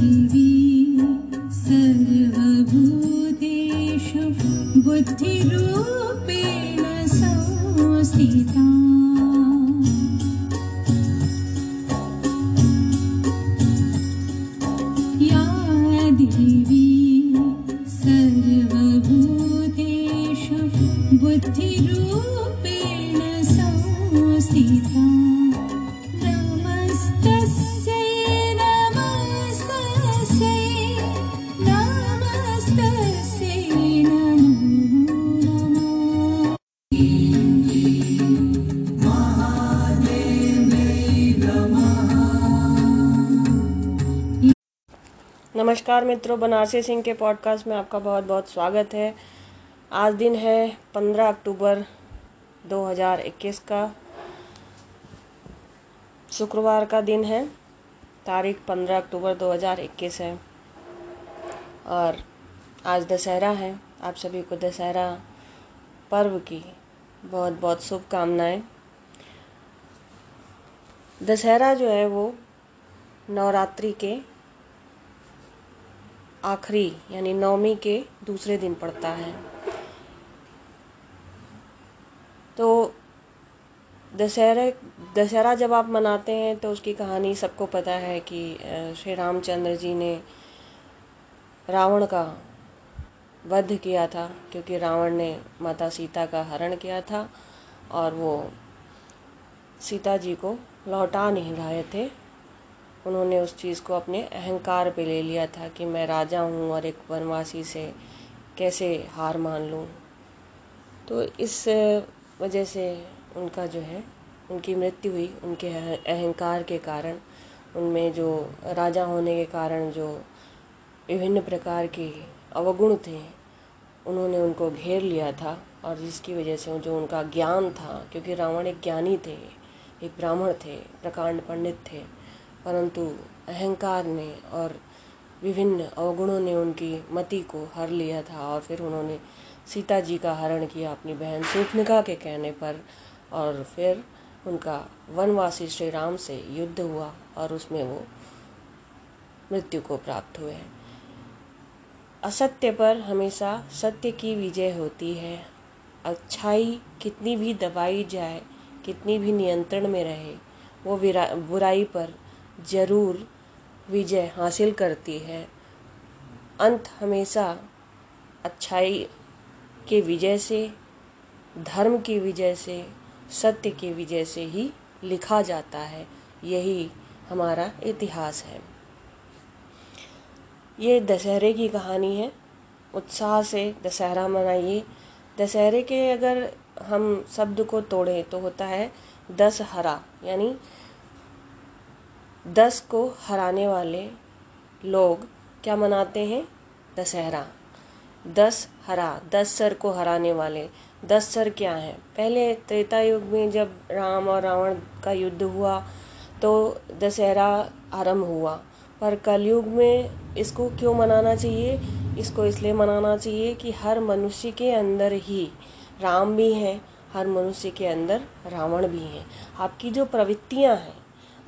TV नमस्कार मित्रों, बनारसी सिंह के पॉडकास्ट में आपका बहुत बहुत स्वागत है। आज दिन है 15 अक्टूबर 2021 का। शुक्रवार का दिन है, तारीख 15 अक्टूबर 2021 है। और आज दशहरा है। आप सभी को दशहरा पर्व की बहुत बहुत शुभकामनाएँ। दशहरा जो है वो नवरात्रि के आखिरी, यानी नवमी के दूसरे दिन पड़ता है। तो दशहरे, दशहरा जब आप मनाते हैं तो उसकी कहानी सबको पता है कि श्री रामचंद्र जी ने रावण का वध किया था, क्योंकि रावण ने माता सीता का हरण किया था और वो सीता जी को लौटा नहीं लाए थे। उन्होंने उस चीज़ को अपने अहंकार पे ले लिया था कि मैं राजा हूँ और एक वनवासी से कैसे हार मान लूँ। तो इस वजह से उनका जो है, उनकी मृत्यु हुई, उनके अहंकार के कारण, उनमें जो राजा होने के कारण जो विभिन्न प्रकार के अवगुण थे, उन्होंने उनको घेर लिया था और जिसकी वजह से जो उनका ज्ञान था, क्योंकि रावण एक ज्ञानी थे, एक ब्राह्मण थे, प्रकांड पंडित थे परंतु अहंकार ने और विभिन्न अवगुणों ने उनकी मति को हर लिया था और फिर उन्होंने सीता जी का हरण किया अपनी बहन सूर्पनखा के कहने पर और फिर उनका वनवासी श्री राम से युद्ध हुआ और उसमें वो मृत्यु को प्राप्त हुए असत्य पर हमेशा सत्य की विजय होती है। अच्छाई कितनी भी दबाई जाए, कितनी भी नियंत्रण में रहे, वो बुराई पर ज़रूर विजय हासिल करती है। अंत हमेशा अच्छाई के विजय से, धर्म की विजय से, सत्य की विजय से ही लिखा जाता है। यही हमारा इतिहास है। ये दशहरे की कहानी है। उत्साह से दशहरा मनाइए। दशहरे के अगर हम शब्द को तोड़ें तो होता है दस हरा यानी दस को हराने वाले लोग क्या मनाते हैं? दशहरा। दस हरा, दस सर को हराने वाले। दस सर क्या हैं? पहले त्रेता युग में जब राम और रावण का युद्ध हुआ तो दशहरा आरंभ हुआ। पर कलयुग में इसको क्यों मनाना चाहिए? इसको इसलिए मनाना चाहिए कि हर मनुष्य के अंदर ही राम भी हैं, हर मनुष्य के अंदर रावण भी हैं। आपकी जो प्रवृत्तियाँ हैं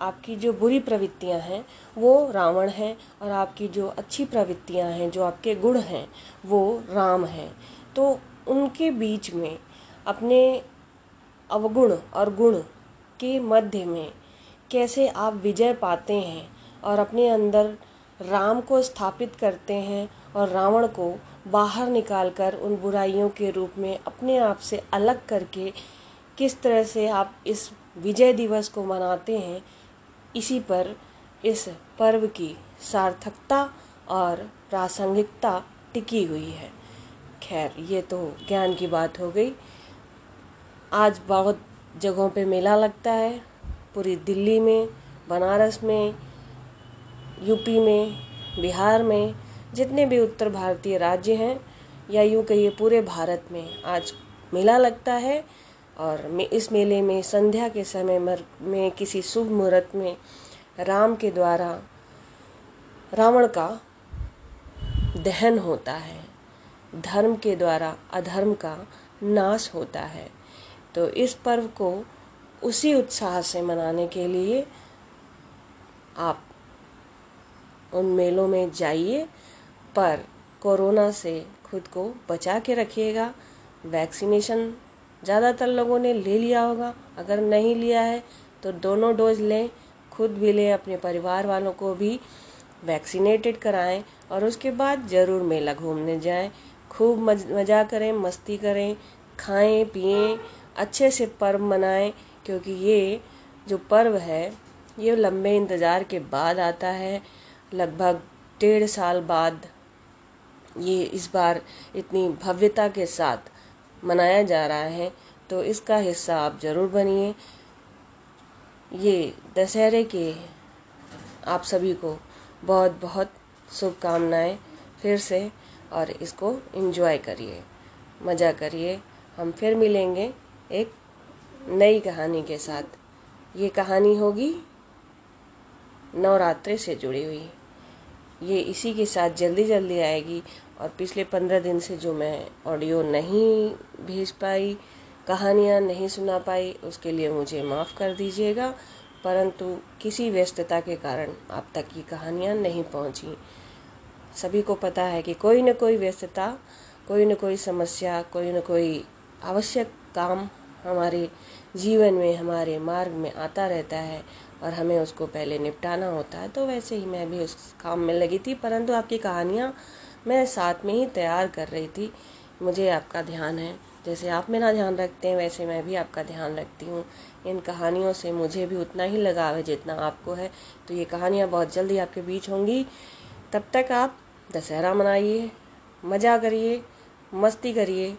आपकी जो बुरी प्रवृत्तियाँ हैं, वो रावण हैं और आपकी जो अच्छी प्रवृत्तियाँ हैं, जो आपके गुण हैं, वो राम हैं। तो उनके बीच में अपने अवगुण और गुण के मध्य में कैसे आप विजय पाते हैं और अपने अंदर राम को स्थापित करते हैं और रावण को बाहर निकालकर उन बुराइयों के रूप में अपने आप से अलग करके किस तरह से आप इस विजय दिवस को मनाते हैं, इसी पर इस पर्व की सार्थकता और प्रासंगिकता टिकी हुई है। खैर, ये तो ज्ञान की बात हो गई। आज बहुत जगहों पे मेला लगता है। पूरी दिल्ली में, बनारस में, यूपी में, बिहार में, जितने भी उत्तर भारतीय राज्य हैं या यूँ कहिए पूरे भारत में आज मेला लगता है। और इस मेले में, संध्या के समय में किसी शुभ मुहूर्त में राम के द्वारा रावण का दहन होता है। धर्म के द्वारा अधर्म का नाश होता है। तो इस पर्व को उसी उत्साह से मनाने के लिए आप उन मेलों में जाइए, पर कोरोना से खुद को बचा के रखिएगा। वैक्सीनेशन ज़्यादातर लोगों ने ले लिया होगा। अगर नहीं लिया है तो दोनों डोज लें खुद भी लें अपने परिवार वालों को भी वैक्सीनेटेड कराएँ और उसके बाद ज़रूर मेला घूमने जाएँ। खूब मज, करें मस्ती करें खाएँ पिएँ अच्छे से पर्व मनाएँ क्योंकि ये जो पर्व है ये लंबे इंतज़ार के बाद आता है। लगभग डेढ़ साल बाद ये इस बार इतनी भव्यता के साथ मनाया जा रहा है तो इसका हिस्सा आप ज़रूर बनिए। ये दशहरे के आप सभी को बहुत बहुत शुभकामनाएँ फिर से, और इसको एंजॉय करिए। मज़ा करिए। हम फिर मिलेंगे एक नई कहानी के साथ। ये कहानी होगी नवरात्रि से जुड़ी हुई। ये इसी के साथ जल्दी जल्दी आएगी। और पिछले पंद्रह दिन से जो मैं ऑडियो नहीं भेज पाई, कहानियाँ नहीं सुना पाई, उसके लिए मुझे माफ़ कर दीजिएगा। परंतु किसी व्यस्तता के कारण आप तक ये कहानियाँ नहीं पहुँची। सभी को पता है कि कोई न कोई व्यस्तता, कोई न कोई समस्या, कोई न कोई आवश्यक काम हमारे जीवन में, हमारे मार्ग में आता रहता है। और हमें उसको पहले निपटाना होता है तो वैसे ही मैं भी उस काम में लगी थी। परंतु आपकी कहानियाँ मैं साथ में ही तैयार कर रही थी। मुझे आपका ध्यान है। जैसे आप मेरा ध्यान रखते हैं, वैसे मैं भी आपका ध्यान रखती हूँ। इन कहानियों से मुझे भी उतना ही लगाव है जितना आपको है। तो ये कहानियाँ बहुत जल्दी आपके बीच होंगी। तब तक आप दशहरा मनाइए, मज़ा करिए, मस्ती करिए,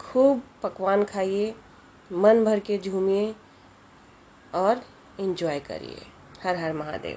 खूब पकवान खाइए, मन भर के झूमिए और इन्जॉय करिए। हर हर महादेव।